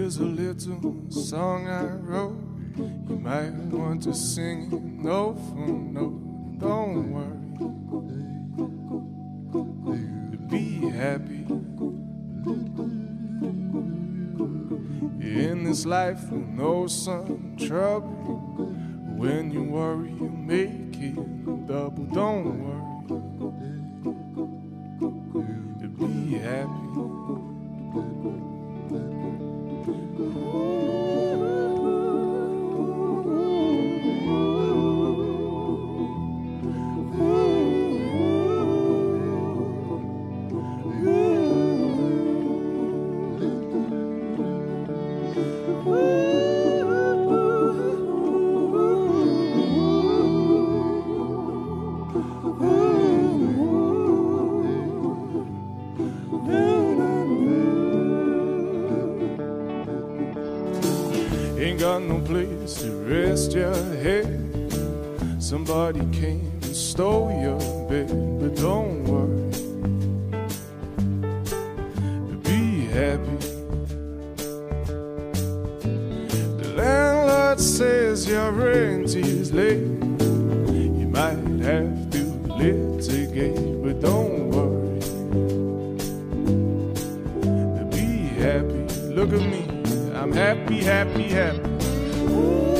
Here's a little song I wrote. You might want to sing it note for note. Don't worry. Be happy. In this life, we'll know some trouble. When you worry, you make it double. Don't worry. Somebody came and stole your bed, but don't worry. Be happy. The landlord says your rent is late. You might have to litigate, but don't worry. Be happy. Look at me. I'm happy, happy, happy. Yeah.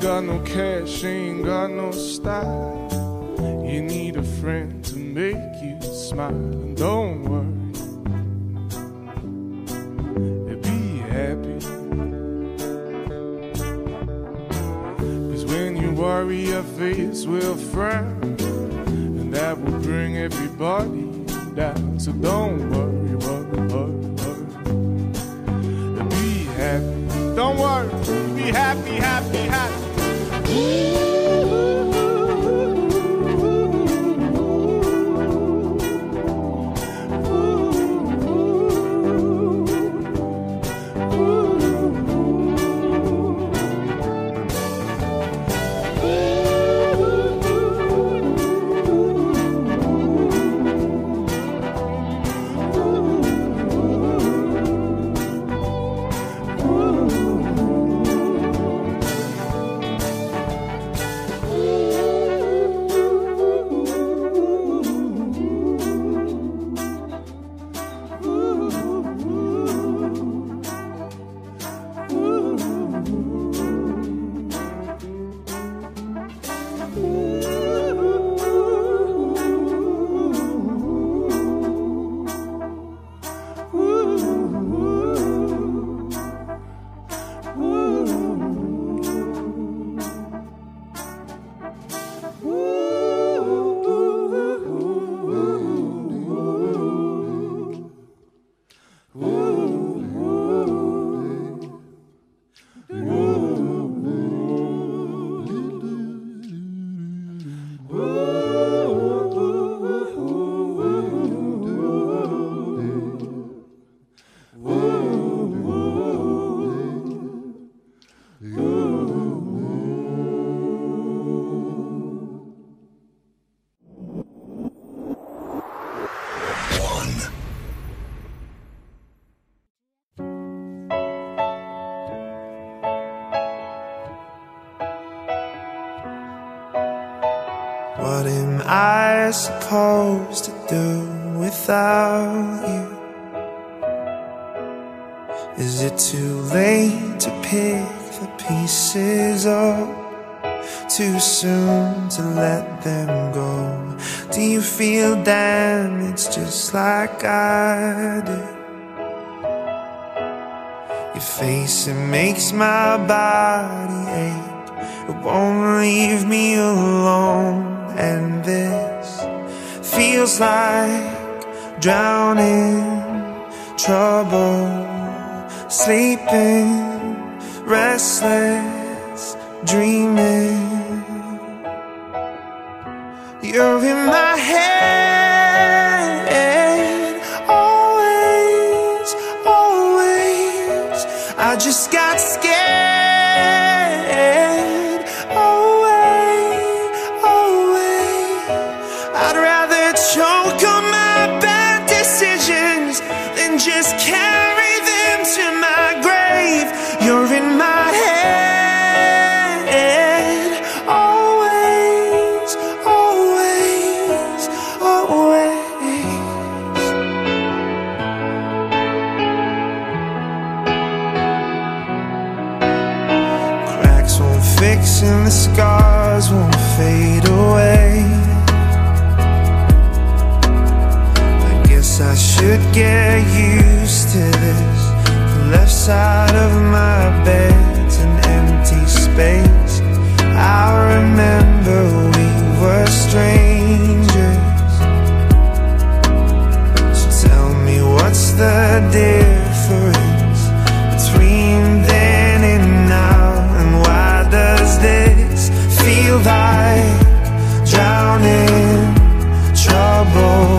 Got no cash, ain't got no style. You need a friend to make you smile. And Don't worry, be happy. Cause when you worry, your face will frown, and that will bring everybody down. So don't worry, worry, worry, worry. Be happy. Don't worry, be happy, happy, happy. What supposed to do without you? Is it too late to pick the pieces up? Too soon to let them go? Do you feel damaged just like I do? Your face, it makes my body ache. It won't leave me alone. And this feels like drowning, trouble, sleeping, restless, dreaming. You're in my head, always, always. I just got scared. Just carry them to my grave. You're in my head, always, always, always. Cracks won't fix and the scars won't fade away. I guess I should get side of my bed's an empty space. I remember we were strangers. So tell me what's the difference between then and now? And why does this feel like drowning, trouble,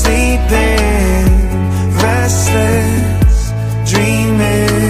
sleeping, restless, dreaming?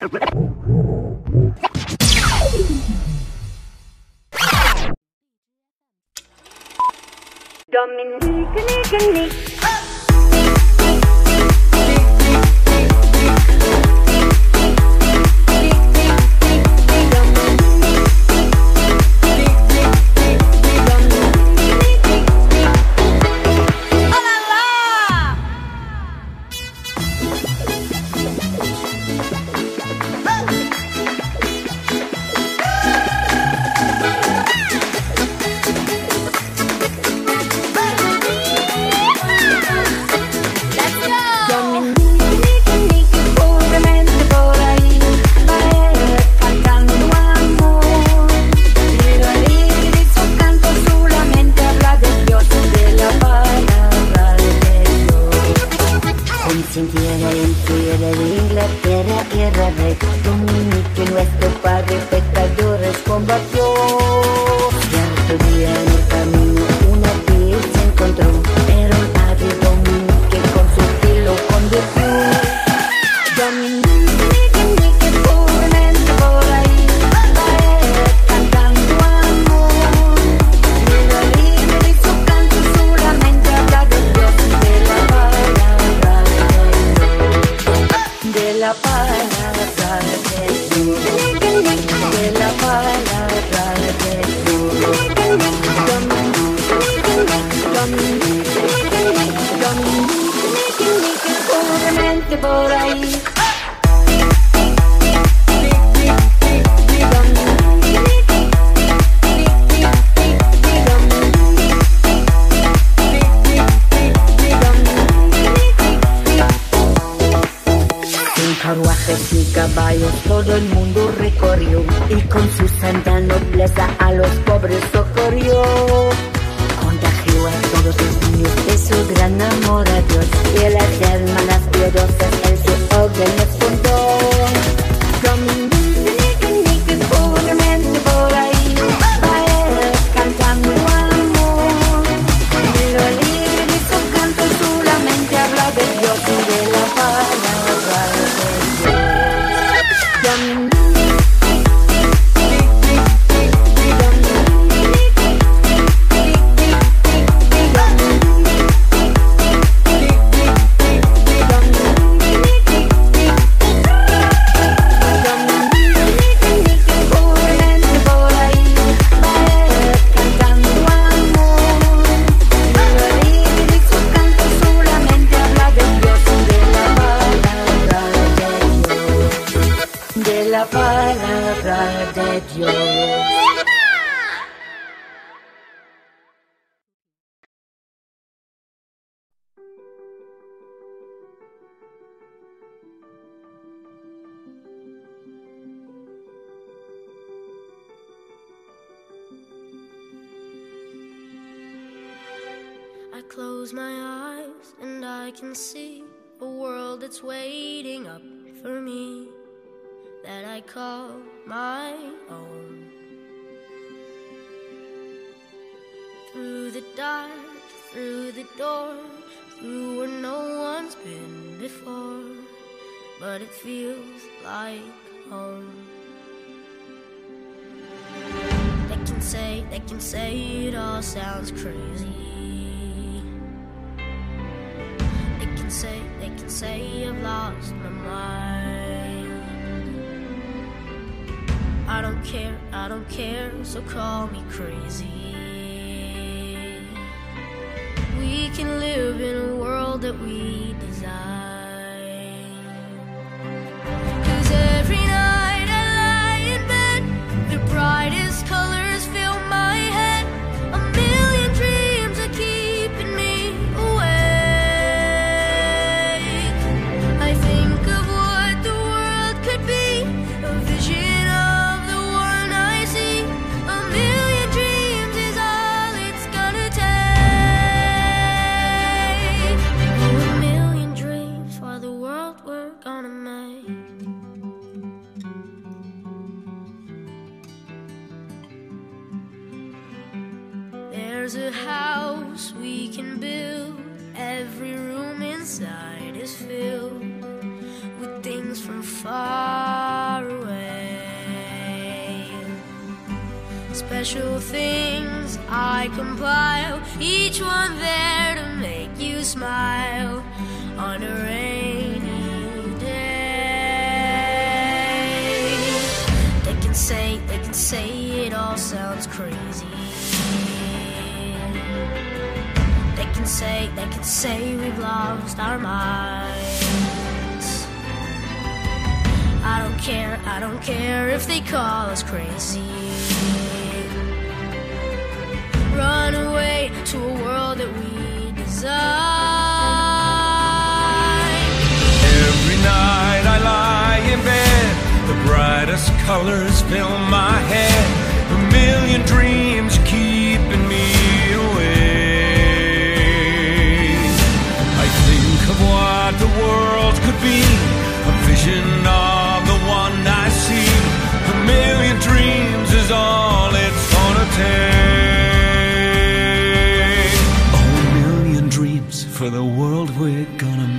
Dominique, Nick, Nick. Carruajes y caballos todo el mundo recorrió y con su santa nobleza a los pobres socorrió. Contagió a todos los niños de su gran amor a Dios y a las hermanas piadosas en su hogar les fundó. Close my eyes and I can see a world that's waiting up for me that I call my own. Through the dark, through the door, through where no one's been before, but it feels like home. They can say, they can say it all sounds crazy. Say, I've lost my mind. I don't care, I don't care, so call me crazy. We can live in a world that we Special things I compile, each one there to make you smile on a rainy day. They can say, they can say it all sounds crazy. They can say, they can say we've lost our minds. I don't care, I don't care if they call us crazy. Run away to a world that we design. Every night I lie in bed, the brightest colors fill my head. A million dreams we're gonna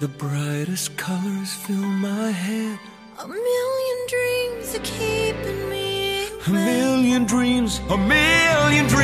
The brightest colors fill my head. A million dreams are keeping me. awake. A million dreams, a million dreams.